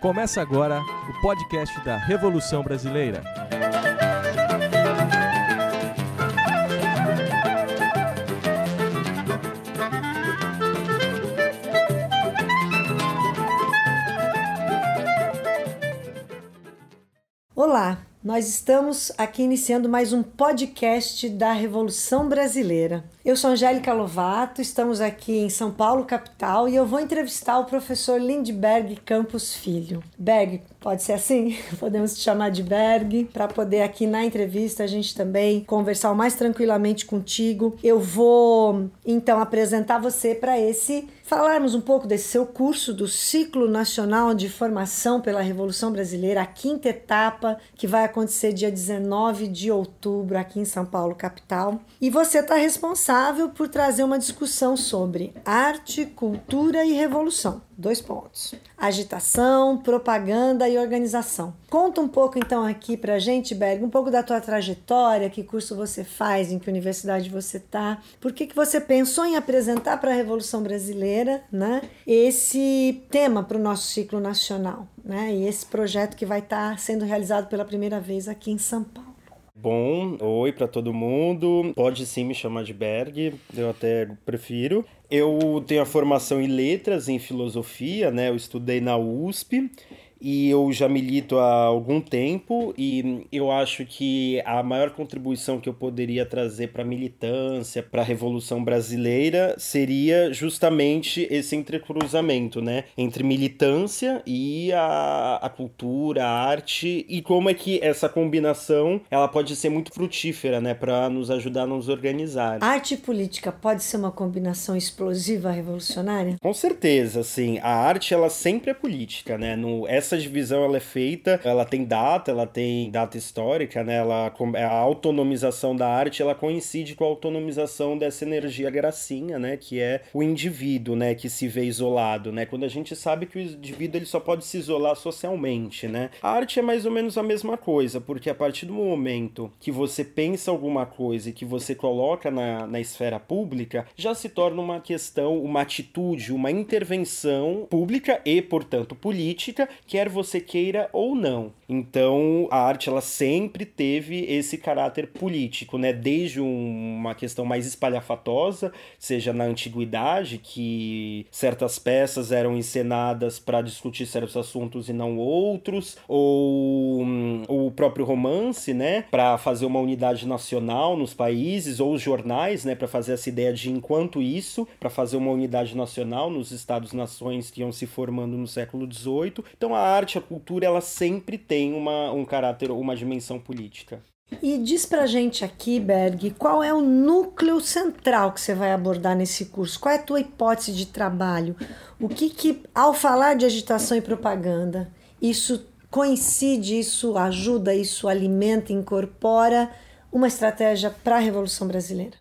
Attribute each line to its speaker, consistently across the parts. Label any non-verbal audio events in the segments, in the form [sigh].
Speaker 1: Começa agora o podcast da Revolução Brasileira.
Speaker 2: Olá, nós estamos aqui iniciando mais um podcast da Revolução Brasileira. Eu sou Angélica Lovato, estamos aqui em São Paulo, capital, e eu vou entrevistar o professor Lindberg Campos Filho. Berg, pode ser assim? [laughs] Podemos te chamar de Berg, para poder aqui na entrevista a gente também conversar mais tranquilamente contigo. Eu vou então apresentar você para esse falarmos um pouco desse seu curso do Ciclo Nacional de Formação pela Revolução Brasileira, a quinta etapa, que vai acontecer dia 19 de outubro aqui em São Paulo, capital. E você está responsável por trazer uma discussão sobre arte, cultura e revolução. Dois pontos. Agitação, propaganda e organização. Conta um pouco então aqui pra gente, Berg, um pouco da tua trajetória, que curso você faz, em que universidade você tá, por que, que você pensou em apresentar para a Revolução Brasileira, né, esse tema para o nosso ciclo nacional, né, e esse projeto que vai estar tá sendo realizado pela primeira vez aqui em São Paulo.
Speaker 3: Bom, oi para todo mundo. Pode sim me chamar de Berg, eu até prefiro. Eu tenho a formação em letras, em filosofia, né? Eu estudei na USP e eu já milito há algum tempo e eu acho que a maior contribuição que eu poderia trazer para a militância, para a Revolução Brasileira, seria justamente esse entrecruzamento, né, entre militância e a, a cultura, a arte e como é que essa combinação ela pode ser muito frutífera, né, para nos ajudar a nos organizar.
Speaker 2: Arte e política pode ser uma combinação explosiva revolucionária?
Speaker 3: Com certeza, sim. A arte ela sempre é política, né? No essa essa divisão ela é feita, ela tem data, ela tem data histórica, né? Ela, a autonomização da arte ela coincide com a autonomização dessa energia gracinha, né? Que é o indivíduo, né? Que se vê isolado, né? Quando a gente sabe que o indivíduo ele só pode se isolar socialmente, né? A arte é mais ou menos a mesma coisa, porque a partir do momento que você pensa alguma coisa e que você coloca na, na esfera pública, já se torna uma questão, uma atitude, uma intervenção pública e, portanto, política, que é quer você queira ou não. Então, a arte ela sempre teve esse caráter político, né? Desde um, uma questão mais espalhafatosa, seja na antiguidade, que certas peças eram encenadas para discutir certos assuntos e não outros, ou um, o próprio romance, né, para fazer uma unidade nacional nos países, ou os jornais, né, para fazer essa ideia de enquanto isso, para fazer uma unidade nacional nos estados-nações que iam se formando no século XVIII. Então, a arte, a cultura, ela sempre tem uma, um caráter, uma dimensão política.
Speaker 2: E diz pra gente aqui, Berg, qual é o núcleo central que você vai abordar nesse curso? Qual é a tua hipótese de trabalho? O que que, ao falar de agitação e propaganda, isso coincide, isso ajuda, isso alimenta, incorpora uma estratégia para a Revolução Brasileira?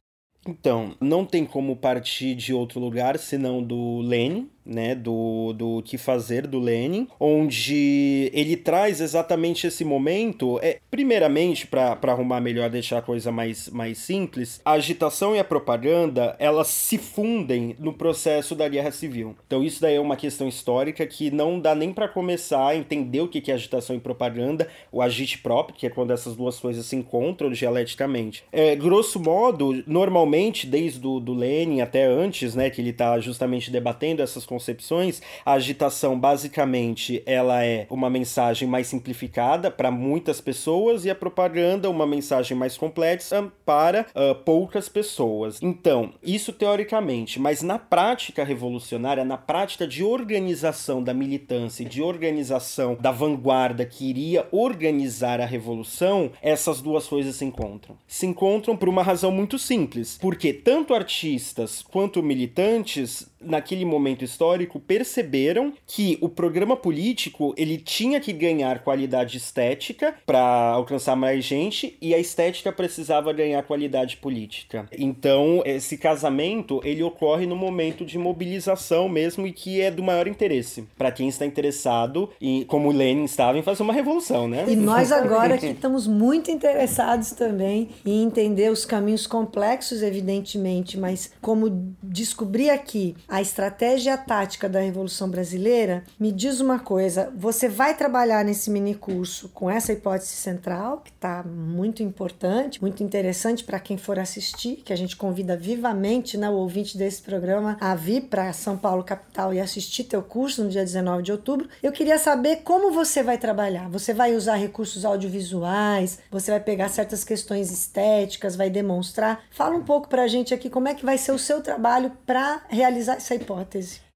Speaker 3: Então, não tem como partir de outro lugar senão do Lenin, né, do, do que fazer do Lenin, onde ele traz exatamente esse momento, é primeiramente para arrumar melhor, deixar a coisa mais, mais simples, a agitação e a propaganda, elas se fundem no processo da Guerra Civil. Então isso daí é uma questão histórica que não dá nem para começar a entender o que é agitação e propaganda, o agite próprio, que é quando essas duas coisas se encontram dialeticamente. É, grosso modo, normalmente, desde do, do Lenin até antes, né, que ele está justamente debatendo essas concepções, a agitação basicamente ela é uma mensagem mais simplificada para muitas pessoas e a propaganda uma mensagem mais complexa para uh, poucas pessoas. Então, isso teoricamente, mas na prática revolucionária, na prática de organização da militância, de organização da vanguarda que iria organizar a revolução, essas duas coisas se encontram. Se encontram por uma razão muito simples, porque tanto artistas quanto militantes naquele momento histórico perceberam que o programa político ele tinha que ganhar qualidade estética para alcançar mais gente e a estética precisava ganhar qualidade política. Então, esse casamento ele ocorre no momento de mobilização mesmo e que é do maior interesse para quem está interessado em, como Lenin estava, em fazer uma revolução, né?
Speaker 2: E nós [laughs] agora que estamos muito interessados também em entender os caminhos complexos, evidentemente, mas como descobri aqui a estratégia e tática da Revolução Brasileira, me diz uma coisa, você vai trabalhar nesse mini curso com essa hipótese central, que está muito importante, muito interessante para quem for assistir, que a gente convida vivamente né, o ouvinte desse programa a vir para São Paulo capital e assistir teu curso no dia 19 de outubro. Eu queria saber como você vai trabalhar. Você vai usar recursos audiovisuais, você vai pegar certas questões estéticas, vai demonstrar. Fala um pouco para a gente aqui como é que vai ser o seu trabalho para realizar essa hipótese.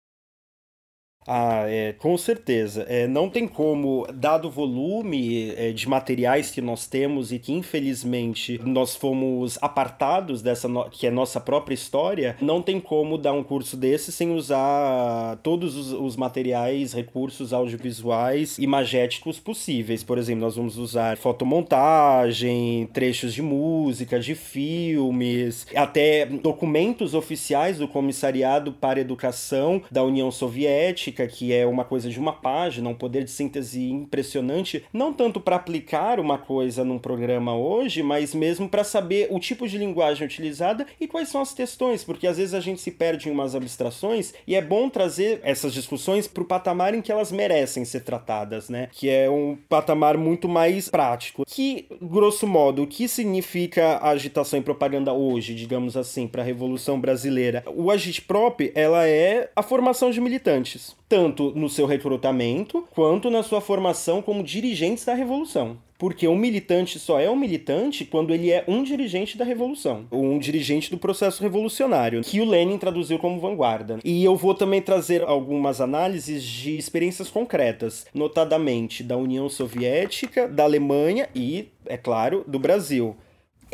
Speaker 3: Ah, é, com certeza. É, não tem como, dado o volume é, de materiais que nós temos e que infelizmente nós fomos apartados dessa que é nossa própria história, não tem como dar um curso desse sem usar todos os, os materiais, recursos audiovisuais e magéticos possíveis. Por exemplo, nós vamos usar fotomontagem, trechos de música, de filmes, até documentos oficiais do Comissariado para Educação da União Soviética que é uma coisa de uma página, um poder de síntese impressionante, não tanto para aplicar uma coisa num programa hoje, mas mesmo para saber o tipo de linguagem utilizada e quais são as questões, porque às vezes a gente se perde em umas abstrações e é bom trazer essas discussões para o patamar em que elas merecem ser tratadas, né? Que é um patamar muito mais prático. Que, grosso modo, o que significa agitação e propaganda hoje, digamos assim, para a Revolução Brasileira? O agitprop, ela é a formação de militantes tanto no seu recrutamento quanto na sua formação como dirigentes da revolução. Porque um militante só é um militante quando ele é um dirigente da revolução, ou um dirigente do processo revolucionário, que o Lenin traduziu como vanguarda. E eu vou também trazer algumas análises de experiências concretas, notadamente da União Soviética, da Alemanha e, é claro, do Brasil.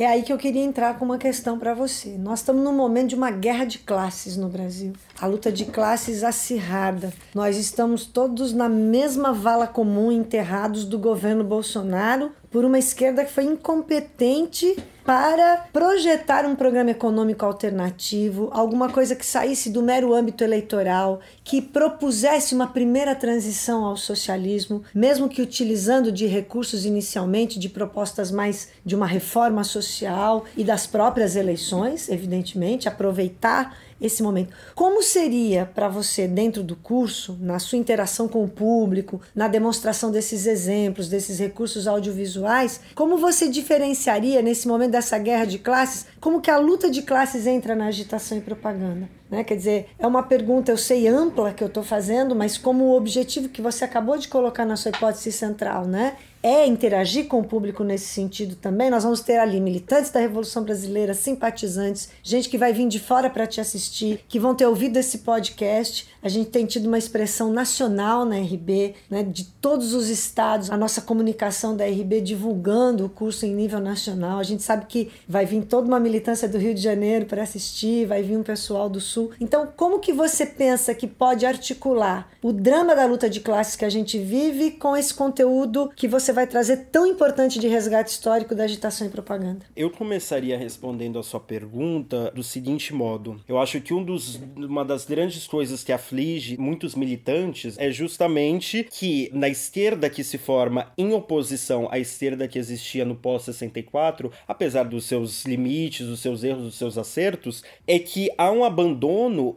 Speaker 2: É aí que eu queria entrar com uma questão para você. Nós estamos num momento de uma guerra de classes no Brasil. A luta de classes acirrada. Nós estamos todos na mesma vala comum, enterrados do governo Bolsonaro por uma esquerda que foi incompetente para projetar um programa econômico alternativo, alguma coisa que saísse do mero âmbito eleitoral, que propusesse uma primeira transição ao socialismo, mesmo que utilizando de recursos inicialmente de propostas mais de uma reforma social e das próprias eleições, evidentemente, aproveitar esse momento. Como seria para você, dentro do curso, na sua interação com o público, na demonstração desses exemplos, desses recursos audiovisuais, como você diferenciaria nesse momento dessa guerra de classes, como que a luta de classes entra na agitação e propaganda? Né? Quer dizer, é uma pergunta, eu sei, ampla que eu estou fazendo, mas como o objetivo que você acabou de colocar na sua hipótese central, né? é interagir com o público nesse sentido também. Nós vamos ter ali militantes da Revolução Brasileira, simpatizantes, gente que vai vir de fora para te assistir, que vão ter ouvido esse podcast. A gente tem tido uma expressão nacional na RB, né, de todos os estados, a nossa comunicação da RB divulgando o curso em nível nacional. A gente sabe que vai vir toda uma militância do Rio de Janeiro para assistir, vai vir um pessoal do Sul. Então, como que você pensa que pode articular o drama da luta de classes que a gente vive com esse conteúdo que você vai trazer tão importante de resgate histórico da agitação e propaganda?
Speaker 3: Eu começaria respondendo a sua pergunta do seguinte modo. Eu acho que um dos, uma das grandes coisas que aflige muitos militantes é justamente que na esquerda que se forma em oposição à esquerda que existia no pós-64, apesar dos seus limites, dos seus erros, dos seus acertos, é que há um abandono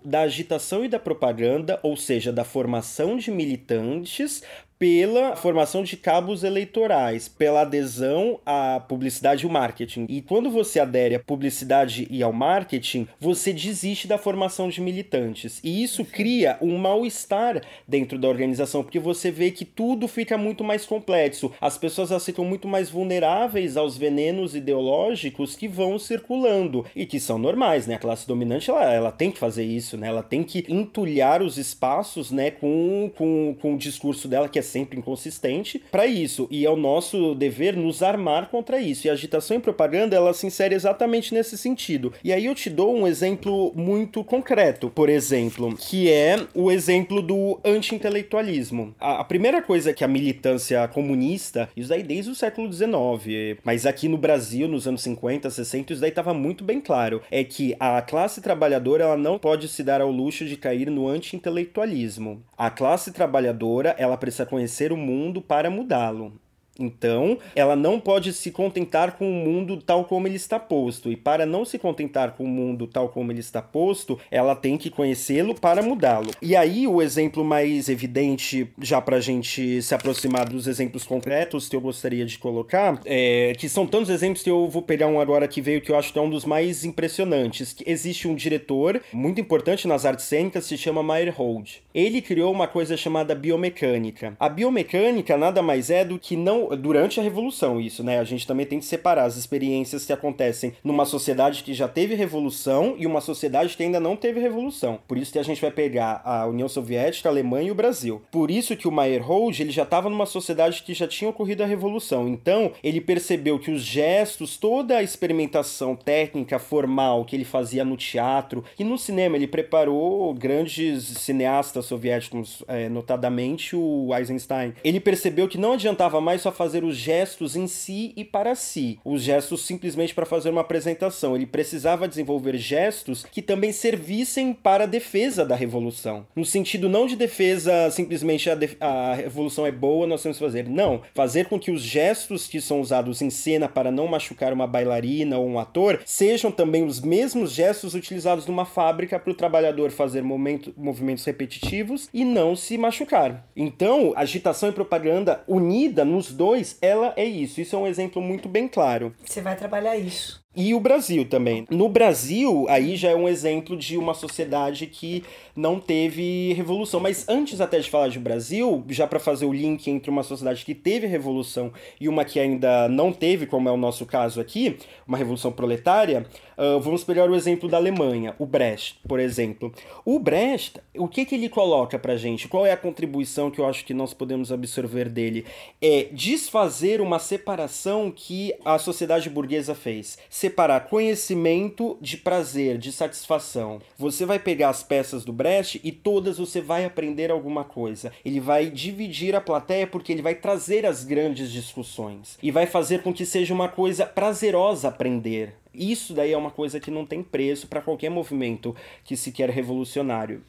Speaker 3: da agitação e da propaganda, ou seja, da formação de militantes pela formação de cabos eleitorais, pela adesão à publicidade e o marketing. E quando você adere à publicidade e ao marketing, você desiste da formação de militantes. E isso cria um mal-estar dentro da organização, porque você vê que tudo fica muito mais complexo. As pessoas ficam muito mais vulneráveis aos venenos ideológicos que vão circulando e que são normais, né? A classe dominante ela, ela tem que fazer isso, né? Ela tem que entulhar os espaços, né, com, com, com o discurso dela que é sempre inconsistente, para isso. E é o nosso dever nos armar contra isso. E a agitação e propaganda, ela se insere exatamente nesse sentido. E aí eu te dou um exemplo muito concreto, por exemplo, que é o exemplo do anti-intelectualismo. A, a primeira coisa que a militância comunista, isso daí desde o século XIX, mas aqui no Brasil, nos anos 50, 60, isso daí estava muito bem claro, é que a classe trabalhadora ela não pode se dar ao luxo de cair no anti-intelectualismo. A classe trabalhadora, ela precisa conhecer o mundo para mudá-lo. Então, ela não pode se contentar com o mundo tal como ele está posto. E para não se contentar com o mundo tal como ele está posto, ela tem que conhecê-lo para mudá-lo. E aí, o exemplo mais evidente, já para a gente se aproximar dos exemplos concretos que eu gostaria de colocar, é, que são tantos exemplos que eu vou pegar um agora que veio que eu acho que é um dos mais impressionantes. Que existe um diretor muito importante nas artes cênicas, se chama Meyerhold. Ele criou uma coisa chamada biomecânica. A biomecânica nada mais é do que não durante a revolução isso, né? A gente também tem que separar as experiências que acontecem numa sociedade que já teve revolução e uma sociedade que ainda não teve revolução. Por isso que a gente vai pegar a União Soviética, a Alemanha e o Brasil. Por isso que o Meyerhold, ele já estava numa sociedade que já tinha ocorrido a revolução. Então, ele percebeu que os gestos, toda a experimentação técnica formal que ele fazia no teatro e no cinema, ele preparou grandes cineastas soviéticos, é, notadamente o Eisenstein. Ele percebeu que não adiantava mais só fazer os gestos em si e para si, os gestos simplesmente para fazer uma apresentação. Ele precisava desenvolver gestos que também servissem para a defesa da revolução. No sentido não de defesa, simplesmente a, a revolução é boa, nós temos que fazer. Não, fazer com que os gestos que são usados em cena para não machucar uma bailarina ou um ator sejam também os mesmos gestos utilizados numa fábrica para o trabalhador fazer momento, movimentos repetitivos e não se machucar. Então, agitação e propaganda unida nos dois dois, ela é isso. Isso é um exemplo muito bem claro.
Speaker 2: Você vai trabalhar isso.
Speaker 3: E o Brasil também. No Brasil, aí já é um exemplo de uma sociedade que não teve revolução. Mas antes até de falar de Brasil, já para fazer o link entre uma sociedade que teve revolução e uma que ainda não teve, como é o nosso caso aqui, uma revolução proletária, uh, vamos pegar o exemplo da Alemanha, o Brecht, por exemplo. O Brecht, o que, que ele coloca pra gente? Qual é a contribuição que eu acho que nós podemos absorver dele? É desfazer uma separação que a sociedade burguesa fez separar conhecimento de prazer, de satisfação. Você vai pegar as peças do Brecht e todas você vai aprender alguma coisa. Ele vai dividir a plateia porque ele vai trazer as grandes discussões e vai fazer com que seja uma coisa prazerosa aprender. Isso daí é uma coisa que não tem preço para qualquer movimento que se quer revolucionário.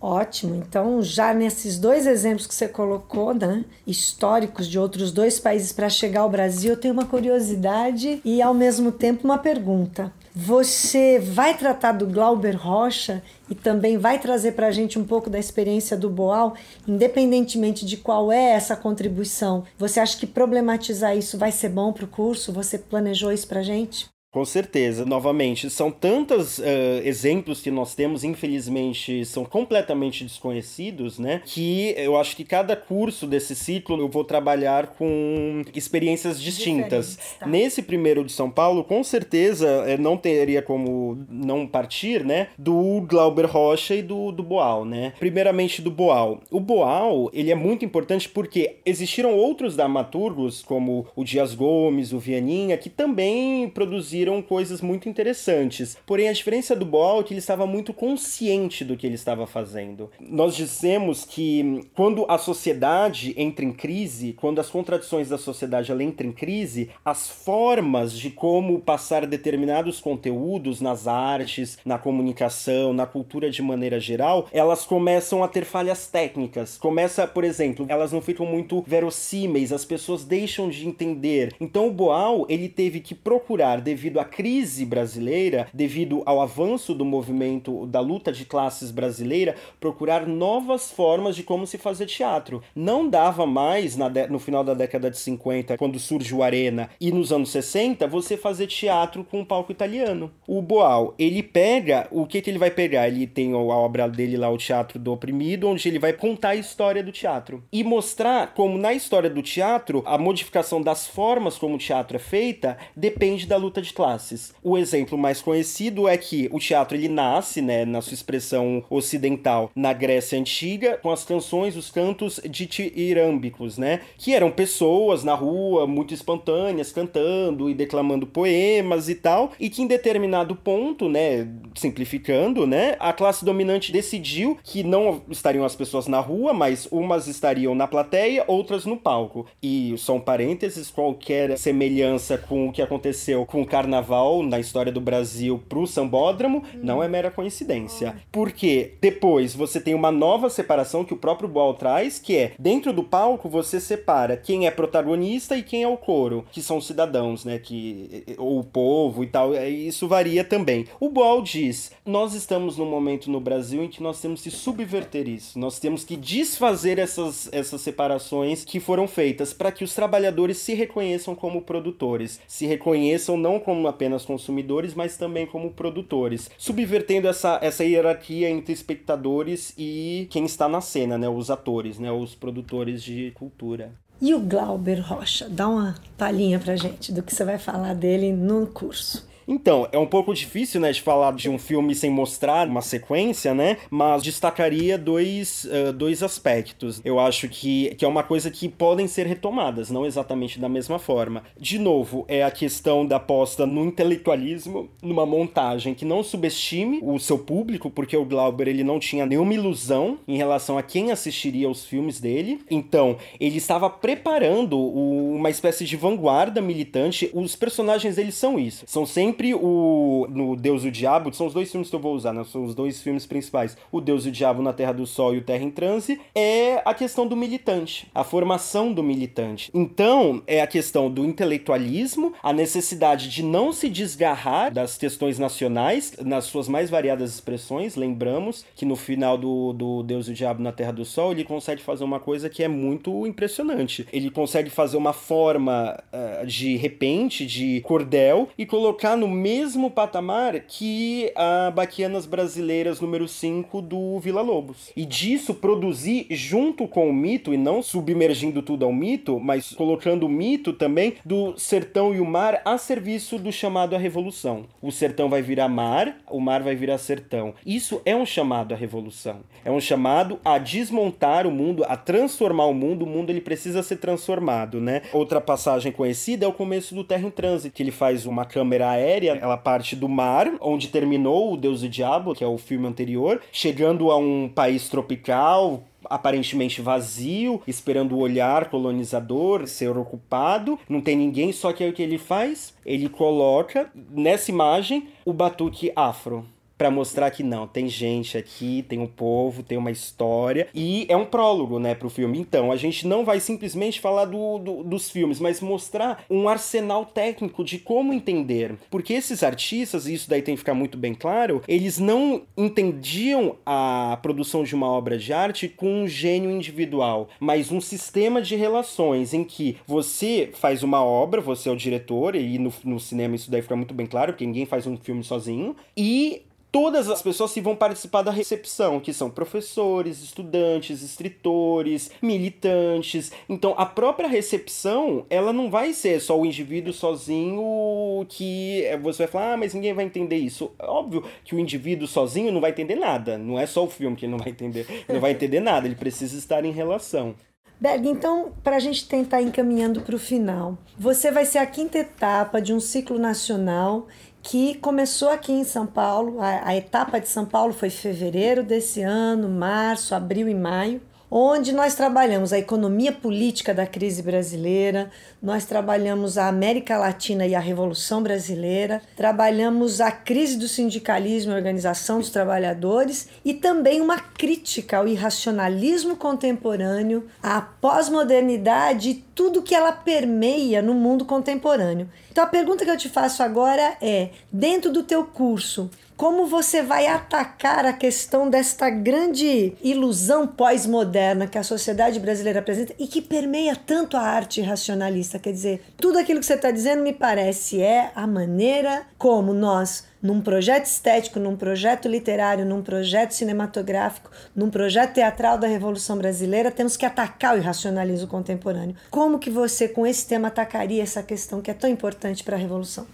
Speaker 2: Ótimo. Então, já nesses dois exemplos que você colocou, né, históricos de outros dois países para chegar ao Brasil, eu tenho uma curiosidade e ao mesmo tempo uma pergunta. Você vai tratar do Glauber Rocha e também vai trazer para a gente um pouco da experiência do Boal, independentemente de qual é essa contribuição. Você acha que problematizar isso vai ser bom para o curso? Você planejou isso para a gente?
Speaker 3: Com certeza, novamente, são tantos uh, exemplos que nós temos, infelizmente, são completamente desconhecidos, né? Que eu acho que cada curso desse ciclo eu vou trabalhar com experiências distintas. Tá. Nesse primeiro de São Paulo, com certeza eh, não teria como não partir, né? Do Glauber Rocha e do, do Boal, né? Primeiramente do Boal. O Boal, ele é muito importante porque existiram outros dramaturgos, como o Dias Gomes, o Vianinha, que também produziram viram coisas muito interessantes. Porém, a diferença do Boal é que ele estava muito consciente do que ele estava fazendo. Nós dizemos que quando a sociedade entra em crise, quando as contradições da sociedade ela entra em crise, as formas de como passar determinados conteúdos nas artes, na comunicação, na cultura de maneira geral, elas começam a ter falhas técnicas. Começa, por exemplo, elas não ficam muito verossímeis, as pessoas deixam de entender. Então o Boal, ele teve que procurar devido devido à crise brasileira, devido ao avanço do movimento da luta de classes brasileira, procurar novas formas de como se fazer teatro. Não dava mais no final da década de 50, quando surge o Arena, e nos anos 60, você fazer teatro com um palco italiano. O Boal, ele pega, o que, que ele vai pegar? Ele tem a obra dele lá, o Teatro do Oprimido, onde ele vai contar a história do teatro e mostrar como na história do teatro a modificação das formas como o teatro é feita depende da luta de classes. O exemplo mais conhecido é que o teatro ele nasce, né, na sua expressão ocidental, na Grécia antiga, com as canções, os cantos ditirâmbicos, né, que eram pessoas na rua muito espontâneas cantando e declamando poemas e tal, e que em determinado ponto, né, simplificando, né, a classe dominante decidiu que não estariam as pessoas na rua, mas umas estariam na plateia, outras no palco. E só um parênteses, qualquer semelhança com o que aconteceu com o carnaval na história do Brasil pro sambódromo hum. não é mera coincidência. Porque depois você tem uma nova separação que o próprio Boal traz, que é dentro do palco você separa quem é protagonista e quem é o coro, que são os cidadãos, né, que ou o povo e tal. É, isso varia também. O Boal diz: "Nós estamos num momento no Brasil em que nós temos que subverter isso. Nós temos que desfazer essas essas separações que foram feitas para que os trabalhadores se reconheçam como produtores, se reconheçam não como apenas consumidores, mas também como produtores, subvertendo essa, essa hierarquia entre espectadores e quem está na cena, né, os atores, né, os produtores de cultura.
Speaker 2: E o Glauber Rocha? Dá uma palhinha pra gente do que você vai falar dele no curso.
Speaker 3: Então, é um pouco difícil, né, de falar de um filme sem mostrar uma sequência, né? Mas destacaria dois, uh, dois aspectos. Eu acho que, que é uma coisa que podem ser retomadas, não exatamente da mesma forma. De novo, é a questão da aposta no intelectualismo, numa montagem que não subestime o seu público, porque o Glauber ele não tinha nenhuma ilusão em relação a quem assistiria os filmes dele. Então, ele estava preparando uma espécie de vanguarda militante. Os personagens deles são isso. São sempre sempre o. No Deus e o Diabo, são os dois filmes que eu vou usar, né? São os dois filmes principais. O Deus e o Diabo na Terra do Sol e o Terra em Transe. É a questão do militante, a formação do militante. Então, é a questão do intelectualismo, a necessidade de não se desgarrar das questões nacionais, nas suas mais variadas expressões. Lembramos que no final do, do Deus e o Diabo na Terra do Sol, ele consegue fazer uma coisa que é muito impressionante. Ele consegue fazer uma forma uh, de repente, de cordel, e colocar no no mesmo patamar que a Baquianas Brasileiras número 5 do Vila Lobos. E disso produzir junto com o mito, e não submergindo tudo ao mito, mas colocando o mito também do sertão e o mar a serviço do chamado à revolução. O sertão vai virar mar, o mar vai virar sertão. Isso é um chamado à revolução. É um chamado a desmontar o mundo, a transformar o mundo. O mundo ele precisa ser transformado, né? Outra passagem conhecida é o começo do Terra em Trânsito, que ele faz uma câmera aérea aérea, ela parte do mar, onde terminou o Deus e o Diabo, que é o filme anterior, chegando a um país tropical, aparentemente vazio, esperando o olhar colonizador ser ocupado. Não tem ninguém, só que aí o que ele faz? Ele coloca nessa imagem o batuque afro para mostrar que não, tem gente aqui, tem um povo, tem uma história e é um prólogo, né, pro filme. Então, a gente não vai simplesmente falar do, do, dos filmes, mas mostrar um arsenal técnico de como entender. Porque esses artistas, e isso daí tem que ficar muito bem claro, eles não entendiam a produção de uma obra de arte com um gênio individual, mas um sistema de relações em que você faz uma obra, você é o diretor, e no, no cinema isso daí fica muito bem claro, porque ninguém faz um filme sozinho, e todas as pessoas que vão participar da recepção, que são professores, estudantes, escritores, militantes. Então, a própria recepção, ela não vai ser só o indivíduo sozinho que você vai falar, ah, mas ninguém vai entender isso. Óbvio que o indivíduo sozinho não vai entender nada. Não é só o filme que ele não vai entender. Não vai entender nada, ele precisa estar em relação.
Speaker 2: Berg, então, para a gente tentar encaminhando para o final, você vai ser a quinta etapa de um ciclo nacional que começou aqui em São Paulo. A, a etapa de São Paulo foi fevereiro desse ano, março, abril e maio onde nós trabalhamos a economia política da crise brasileira, nós trabalhamos a América Latina e a Revolução Brasileira, trabalhamos a crise do sindicalismo e organização dos trabalhadores e também uma crítica ao irracionalismo contemporâneo, à pós-modernidade e tudo que ela permeia no mundo contemporâneo. Então a pergunta que eu te faço agora é, dentro do teu curso, como você vai atacar a questão desta grande ilusão pós-moderna que a sociedade brasileira apresenta e que permeia tanto a arte racionalista. Quer dizer, tudo aquilo que você está dizendo me parece é a maneira como nós num projeto estético, num projeto literário, num projeto cinematográfico, num projeto teatral da Revolução Brasileira, temos que atacar o irracionalismo contemporâneo. Como que você, com esse tema, atacaria essa questão que é tão importante para a Revolução?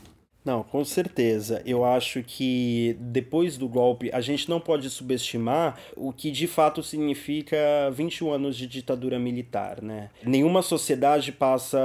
Speaker 3: Não, com certeza. Eu acho que depois do golpe, a gente não pode subestimar o que de fato significa 21 anos de ditadura militar, né? Nenhuma sociedade passa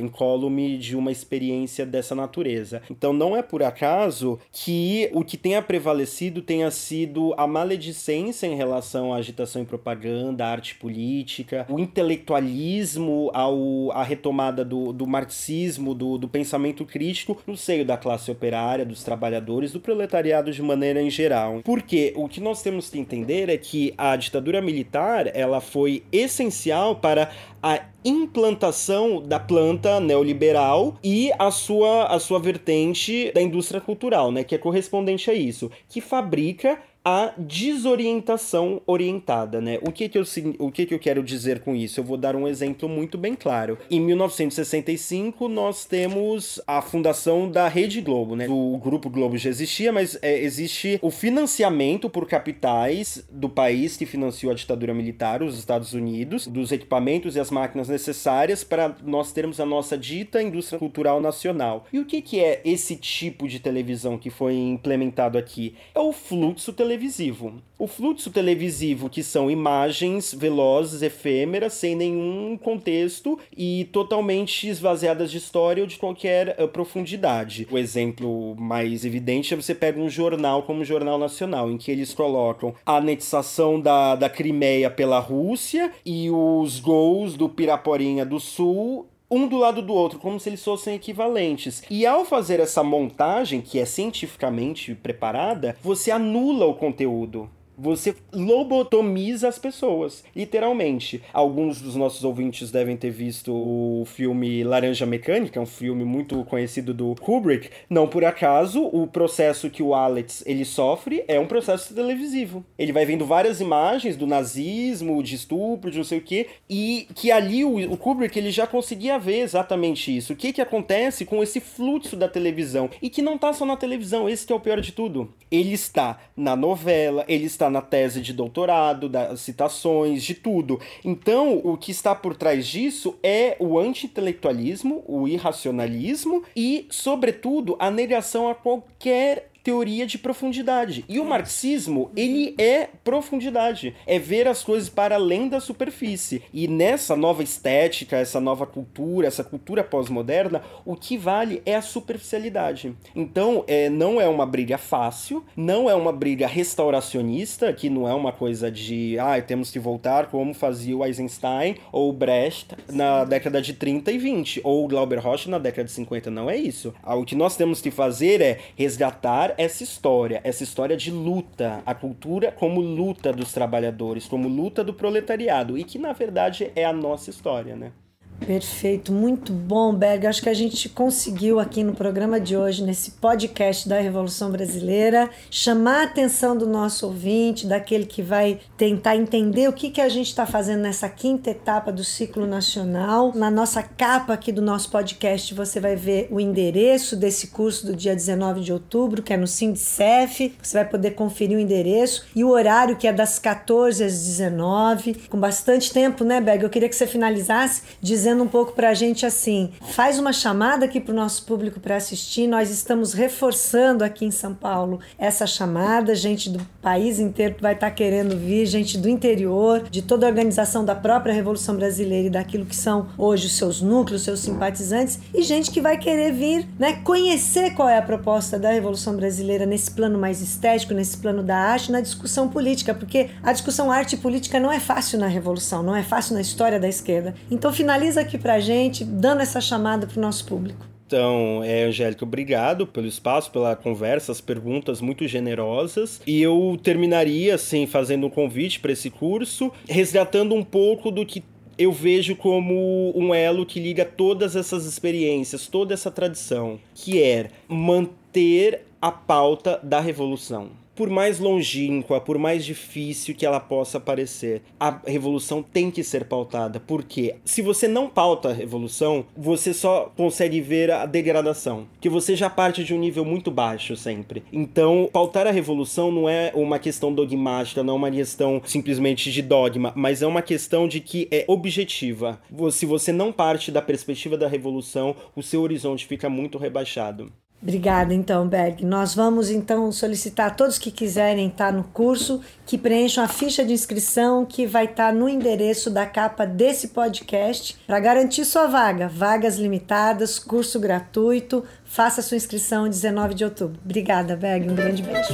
Speaker 3: incólume de uma experiência dessa natureza. Então não é por acaso que o que tenha prevalecido tenha sido a maledicência em relação à agitação e propaganda, à arte política, o intelectualismo, ao, a retomada do, do marxismo, do, do pensamento crítico no seio da classe operária, dos trabalhadores, do proletariado de maneira em geral. Porque o que nós temos que entender é que a ditadura militar ela foi essencial para a implantação da planta neoliberal e a sua, a sua vertente da indústria cultural, né, que é correspondente a isso, que fabrica a desorientação orientada, né? O que que eu, o que que eu quero dizer com isso? Eu vou dar um exemplo muito bem claro. Em 1965, nós temos a fundação da Rede Globo, né? O Grupo Globo já existia, mas é, existe o financiamento por capitais do país que financiou a ditadura militar, os Estados Unidos, dos equipamentos e as máquinas necessárias para nós termos a nossa dita indústria cultural nacional. E o que que é esse tipo de televisão que foi implementado aqui? É o fluxo televisivo televisivo. O fluxo televisivo, que são imagens velozes, efêmeras, sem nenhum contexto e totalmente esvaziadas de história ou de qualquer uh, profundidade. O exemplo mais evidente é você pega um jornal como o Jornal Nacional, em que eles colocam a anexação da, da Crimeia pela Rússia e os gols do Piraporinha do Sul um do lado do outro, como se eles fossem equivalentes. E ao fazer essa montagem, que é cientificamente preparada, você anula o conteúdo. Você lobotomiza as pessoas, literalmente. Alguns dos nossos ouvintes devem ter visto o filme Laranja Mecânica, um filme muito conhecido do Kubrick. Não por acaso, o processo que o Alex ele sofre é um processo televisivo. Ele vai vendo várias imagens do nazismo, de estupro, de não sei o quê, e que ali o, o Kubrick ele já conseguia ver exatamente isso. O que que acontece com esse fluxo da televisão e que não tá só na televisão, esse que é o pior de tudo. Ele está na novela, ele está está na tese de doutorado, das citações, de tudo. Então, o que está por trás disso é o anti-intelectualismo, o irracionalismo e, sobretudo, a negação a qualquer teoria de profundidade. E o marxismo, ele é profundidade. É ver as coisas para além da superfície. E nessa nova estética, essa nova cultura, essa cultura pós-moderna, o que vale é a superficialidade. Então, é, não é uma briga fácil, não é uma briga restauracionista, que não é uma coisa de, ah, temos que voltar como fazia o Eisenstein ou o Brecht na década de 30 e 20, ou o Glauber Rocha na década de 50. Não é isso. O que nós temos que fazer é resgatar essa história, essa história de luta, a cultura como luta dos trabalhadores, como luta do proletariado, e que na verdade é a nossa história, né?
Speaker 2: Perfeito, muito bom, Berg. Acho que a gente conseguiu aqui no programa de hoje, nesse podcast da Revolução Brasileira, chamar a atenção do nosso ouvinte, daquele que vai tentar entender o que, que a gente está fazendo nessa quinta etapa do ciclo nacional. Na nossa capa aqui do nosso podcast, você vai ver o endereço desse curso do dia 19 de outubro, que é no Sindicef. Você vai poder conferir o endereço e o horário, que é das 14 às 19, com bastante tempo, né, Berg? Eu queria que você finalizasse dizendo dizendo um pouco para a gente assim: faz uma chamada aqui para o nosso público para assistir. Nós estamos reforçando aqui em São Paulo essa chamada. Gente do país inteiro vai estar tá querendo vir, gente do interior, de toda a organização da própria Revolução Brasileira e daquilo que são hoje os seus núcleos, seus simpatizantes, e gente que vai querer vir, né, conhecer qual é a proposta da Revolução Brasileira nesse plano mais estético, nesse plano da arte, na discussão política, porque a discussão arte e política não é fácil na Revolução, não é fácil na história da esquerda. Então finaliza finaliza aqui para a gente, dando essa chamada para o nosso público.
Speaker 3: Então, é, Angélica, obrigado pelo espaço, pela conversa, as perguntas muito generosas. E eu terminaria, assim, fazendo um convite para esse curso, resgatando um pouco do que eu vejo como um elo que liga todas essas experiências, toda essa tradição, que é manter a pauta da revolução por mais longínqua, por mais difícil que ela possa parecer, a revolução tem que ser pautada. Porque se você não pauta a revolução, você só consegue ver a degradação. Que você já parte de um nível muito baixo sempre. Então, pautar a revolução não é uma questão dogmática, não é uma questão simplesmente de dogma, mas é uma questão de que é objetiva. Se você não parte da perspectiva da revolução, o seu horizonte fica muito rebaixado.
Speaker 2: Obrigada, então, Berg. Nós vamos então solicitar a todos que quiserem estar no curso que preencham a ficha de inscrição que vai estar no endereço da capa desse podcast para garantir sua vaga. Vagas limitadas, curso gratuito. Faça sua inscrição 19 de outubro. Obrigada, Berg. Um grande beijo.